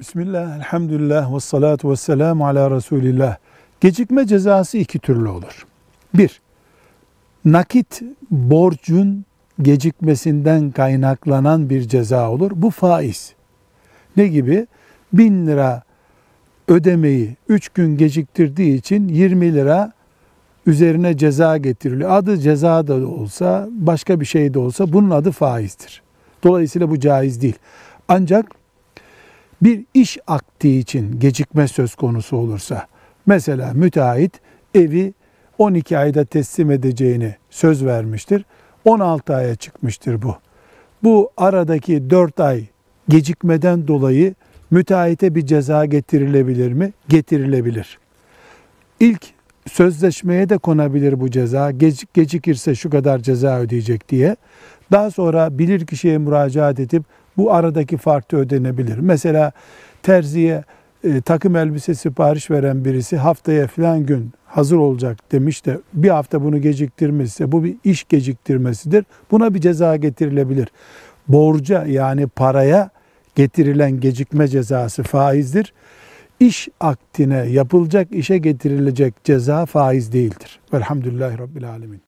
Bismillah, elhamdülillah ve salatu ve selamu ala Resulillah. Gecikme cezası iki türlü olur. Bir, nakit borcun gecikmesinden kaynaklanan bir ceza olur. Bu faiz. Ne gibi? Bin lira ödemeyi üç gün geciktirdiği için 20 lira üzerine ceza getiriliyor. Adı ceza da olsa, başka bir şey de olsa bunun adı faizdir. Dolayısıyla bu caiz değil. Ancak bir iş akti için gecikme söz konusu olursa, mesela müteahhit evi 12 ayda teslim edeceğini söz vermiştir. 16 aya çıkmıştır bu. Bu aradaki 4 ay gecikmeden dolayı müteahhite bir ceza getirilebilir mi? Getirilebilir. İlk sözleşmeye de konabilir bu ceza. Gecik, gecikirse şu kadar ceza ödeyecek diye. Daha sonra bilir kişiye müracaat edip bu aradaki fark da ödenebilir. Mesela terziye e, takım elbise sipariş veren birisi haftaya filan gün hazır olacak demiş de bir hafta bunu geciktirmişse bu bir iş geciktirmesidir. Buna bir ceza getirilebilir. Borca yani paraya getirilen gecikme cezası faizdir. İş aktine yapılacak işe getirilecek ceza faiz değildir. Velhamdülillahi Rabbil Alemin.